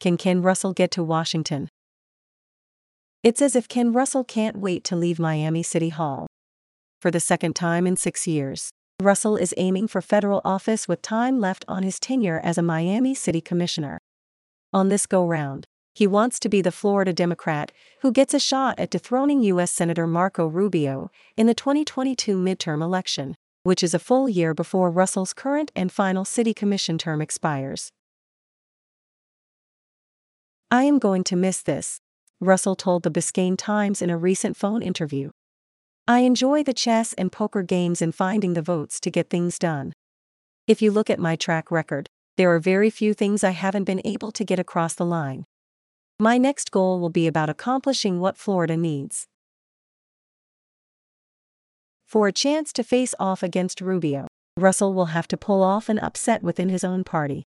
Can Ken Russell get to Washington? It's as if Ken Russell can't wait to leave Miami City Hall. For the second time in six years, Russell is aiming for federal office with time left on his tenure as a Miami City Commissioner. On this go round, he wants to be the Florida Democrat who gets a shot at dethroning U.S. Senator Marco Rubio in the 2022 midterm election, which is a full year before Russell's current and final city commission term expires. I am going to miss this, Russell told the Biscayne Times in a recent phone interview. I enjoy the chess and poker games and finding the votes to get things done. If you look at my track record, there are very few things I haven't been able to get across the line. My next goal will be about accomplishing what Florida needs. For a chance to face off against Rubio, Russell will have to pull off an upset within his own party.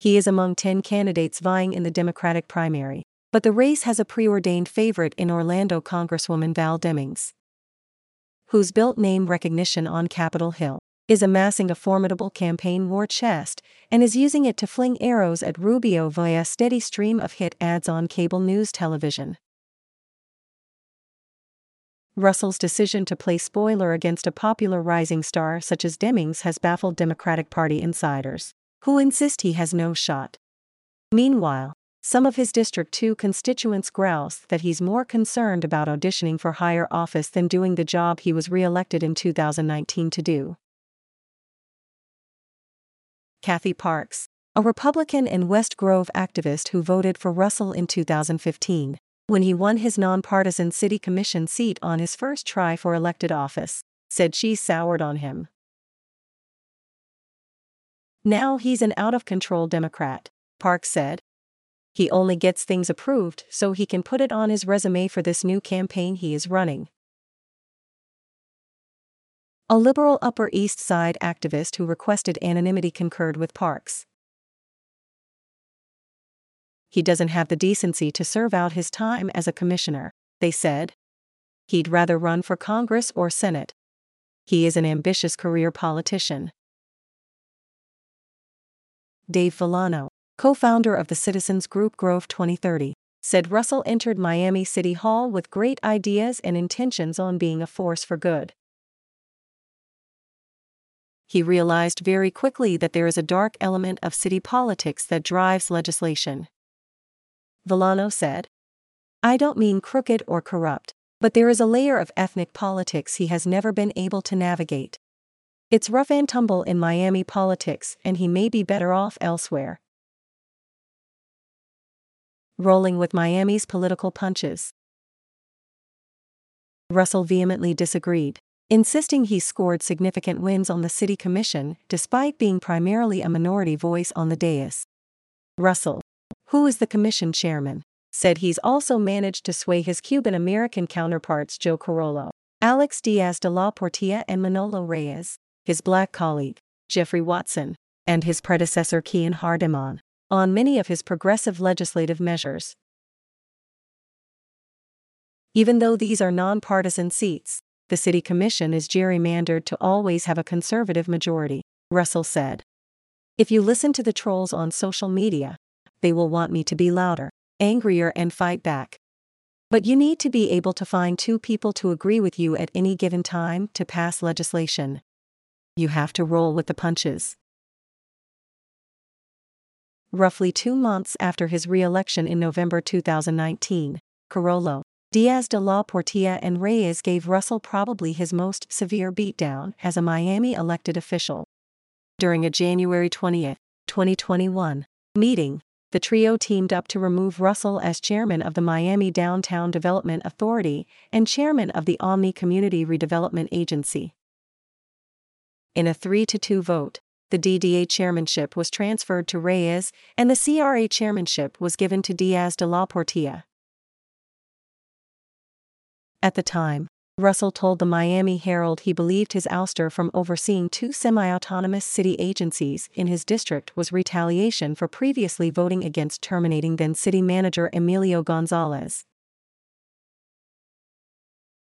He is among 10 candidates vying in the Democratic primary, but the race has a preordained favorite in Orlando Congresswoman Val Demings, whose built name recognition on Capitol Hill is amassing a formidable campaign war chest and is using it to fling arrows at Rubio via a steady stream of hit ads on cable news television. Russell's decision to play spoiler against a popular rising star such as Demings has baffled Democratic Party insiders, who insist he has no shot. Meanwhile, some of his District 2 constituents grouse that he's more concerned about auditioning for higher office than doing the job he was re elected in 2019 to do. Kathy Parks, a Republican and West Grove activist who voted for Russell in 2015, when he won his nonpartisan city commission seat on his first try for elected office, said she soured on him. Now he's an out of control Democrat, Parks said. He only gets things approved so he can put it on his resume for this new campaign he is running. A liberal Upper East Side activist who requested anonymity concurred with Parks. He doesn't have the decency to serve out his time as a commissioner, they said. He'd rather run for Congress or Senate. He is an ambitious career politician. Dave Villano, co founder of the citizens group Grove 2030, said Russell entered Miami City Hall with great ideas and intentions on being a force for good he realized very quickly that there is a dark element of city politics that drives legislation. Villano said, I don't mean crooked or corrupt, but there is a layer of ethnic politics he has never been able to navigate. It's rough and tumble in Miami politics, and he may be better off elsewhere. Rolling with Miami's political punches. Russell vehemently disagreed insisting he scored significant wins on the city commission despite being primarily a minority voice on the dais. Russell, who is the commission chairman, said he's also managed to sway his Cuban American counterparts Joe Carollo, Alex Diaz de la Portilla, and Manolo Reyes, his black colleague, Jeffrey Watson, and his predecessor Keon Hardemon, on many of his progressive legislative measures. Even though these are nonpartisan seats, the city commission is gerrymandered to always have a conservative majority, Russell said. If you listen to the trolls on social media, they will want me to be louder, angrier, and fight back. But you need to be able to find two people to agree with you at any given time to pass legislation. You have to roll with the punches. Roughly two months after his re election in November 2019, Carollo, Diaz de la Portilla and Reyes gave Russell probably his most severe beatdown as a Miami elected official. During a January 20, 2021, meeting, the trio teamed up to remove Russell as chairman of the Miami Downtown Development Authority and chairman of the Omni Community Redevelopment Agency. In a 3 to 2 vote, the DDA chairmanship was transferred to Reyes and the CRA chairmanship was given to Diaz de la Portilla. At the time, Russell told the Miami Herald he believed his ouster from overseeing two semi autonomous city agencies in his district was retaliation for previously voting against terminating then city manager Emilio Gonzalez.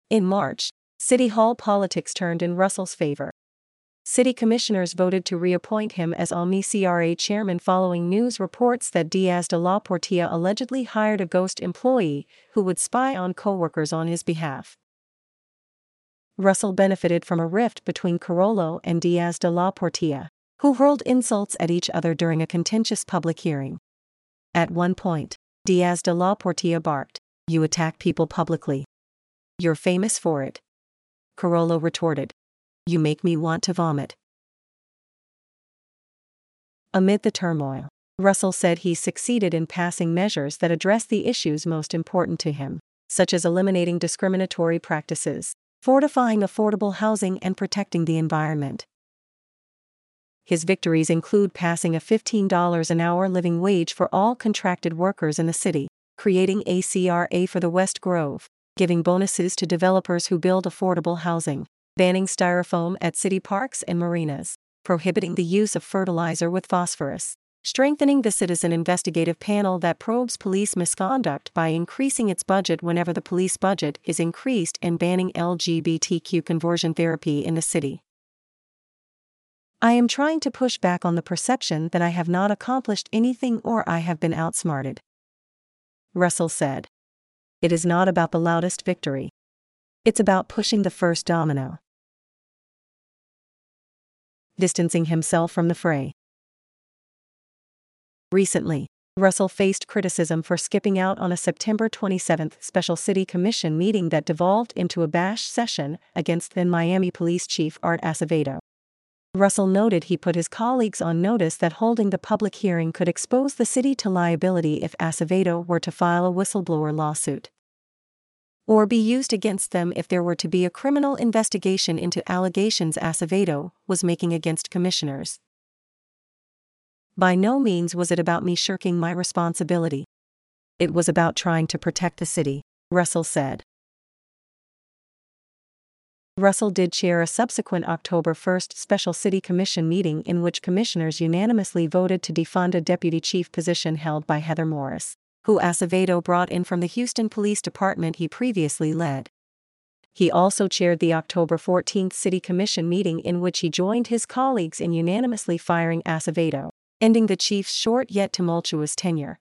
In March, City Hall politics turned in Russell's favor. City commissioners voted to reappoint him as Omni CRA chairman following news reports that Diaz de la Portilla allegedly hired a ghost employee who would spy on coworkers on his behalf. Russell benefited from a rift between Carollo and Diaz de la Portilla, who hurled insults at each other during a contentious public hearing. At one point, Diaz de la Portilla barked, You attack people publicly. You're famous for it. Carollo retorted, You make me want to vomit. Amid the turmoil, Russell said he succeeded in passing measures that address the issues most important to him, such as eliminating discriminatory practices, fortifying affordable housing, and protecting the environment. His victories include passing a $15 an hour living wage for all contracted workers in the city, creating a CRA for the West Grove, giving bonuses to developers who build affordable housing, banning styrofoam at city parks and marinas, prohibiting the use of fertilizer with phosphorus, strengthening the citizen investigative panel that probes police misconduct by increasing its budget whenever the police budget is increased, and banning LGBTQ conversion therapy in the city. I am trying to push back on the perception that I have not accomplished anything or I have been outsmarted. Russell said. It is not about the loudest victory. It's about pushing the first domino. Distancing himself from the fray. Recently, Russell faced criticism for skipping out on a September 27 special city commission meeting that devolved into a bash session against then Miami Police Chief Art Acevedo. Russell noted he put his colleagues on notice that holding the public hearing could expose the city to liability if Acevedo were to file a whistleblower lawsuit. Or be used against them if there were to be a criminal investigation into allegations Acevedo was making against commissioners. By no means was it about me shirking my responsibility. It was about trying to protect the city, Russell said. Russell did chair a subsequent October 1 special city commission meeting in which commissioners unanimously voted to defund a deputy chief position held by Heather Morris, who Acevedo brought in from the Houston Police Department he previously led. He also chaired the October 14 city commission meeting in which he joined his colleagues in unanimously firing Acevedo, ending the chief's short yet tumultuous tenure.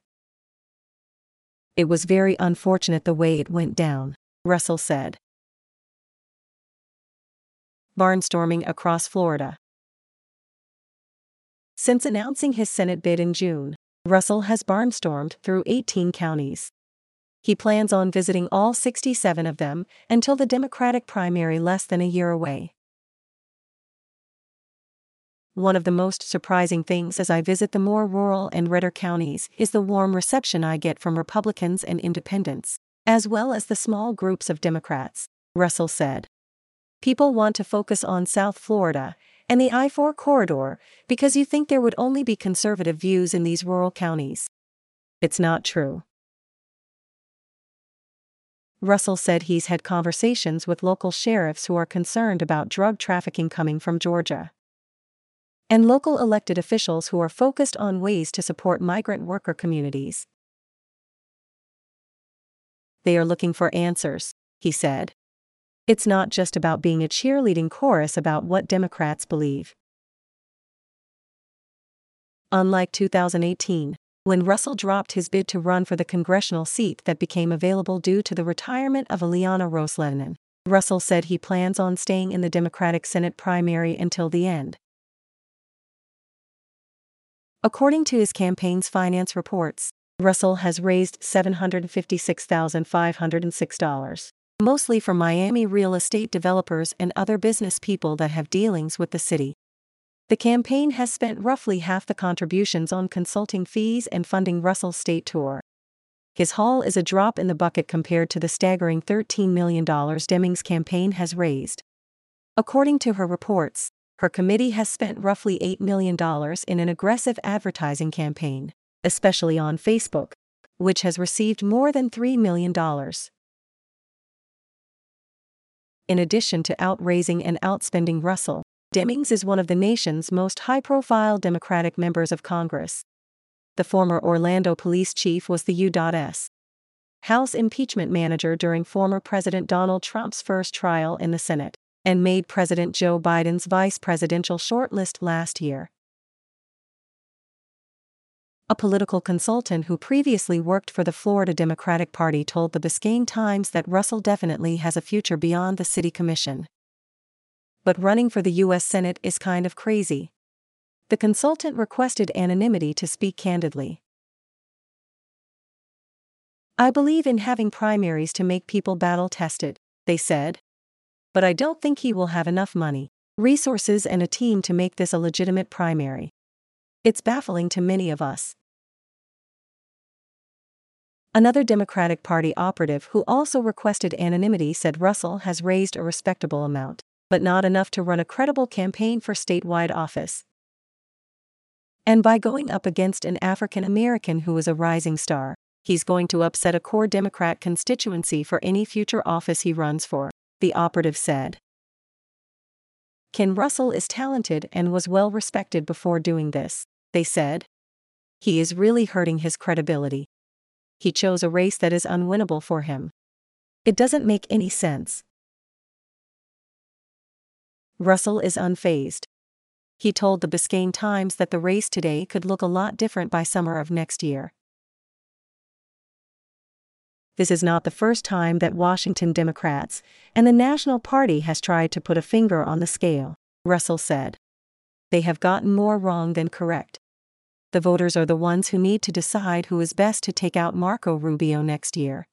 It was very unfortunate the way it went down, Russell said barnstorming across Florida. Since announcing his Senate bid in June, Russell has barnstormed through 18 counties. He plans on visiting all 67 of them until the Democratic primary less than a year away. One of the most surprising things as I visit the more rural and redder counties is the warm reception I get from Republicans and independents, as well as the small groups of Democrats, Russell said people want to focus on South Florida and the I 4 corridor because you think there would only be conservative views in these rural counties. It's not true. Russell said he's had conversations with local sheriffs who are concerned about drug trafficking coming from Georgia. And local elected officials who are focused on ways to support migrant worker communities. They are looking for answers, he said. It's not just about being a cheerleading chorus about what Democrats believe. Unlike 2018, when Russell dropped his bid to run for the congressional seat that became available due to the retirement of Ileana Ros-Lehtinen, Russell said he plans on staying in the Democratic Senate primary until the end. According to his campaign's finance reports, Russell has raised $756,506 mostly from Miami real estate developers and other business people that have dealings with the city. The campaign has spent roughly half the contributions on consulting fees and funding Russell's state tour. His haul is a drop in the bucket compared to the staggering $13 million Demings' campaign has raised. According to her reports, her committee has spent roughly $8 million in an aggressive advertising campaign, especially on Facebook, which has received more than $3 million. In addition to outraising and outspending Russell, Demings is one of the nation's most high profile Democratic members of Congress. The former Orlando police chief was the U.S. House impeachment manager during former President Donald Trump's first trial in the Senate, and made President Joe Biden's vice presidential shortlist last year. A political consultant who previously worked for the Florida Democratic Party told the Biscayne Times that Russell definitely has a future beyond the city commission. But running for the U.S. Senate is kind of crazy. The consultant requested anonymity to speak candidly. I believe in having primaries to make people battle tested, they said. But I don't think he will have enough money, resources, and a team to make this a legitimate primary. It's baffling to many of us. Another Democratic Party operative who also requested anonymity said Russell has raised a respectable amount, but not enough to run a credible campaign for statewide office. And by going up against an African American who is a rising star, he's going to upset a core Democrat constituency for any future office he runs for, the operative said. Ken Russell is talented and was well respected before doing this they said. He is really hurting his credibility. He chose a race that is unwinnable for him. It doesn't make any sense. Russell is unfazed. He told the Biscayne Times that the race today could look a lot different by summer of next year. This is not the first time that Washington Democrats and the National Party has tried to put a finger on the scale, Russell said. They have gotten more wrong than correct the voters are the ones who need to decide who is best to take out Marco Rubio next year.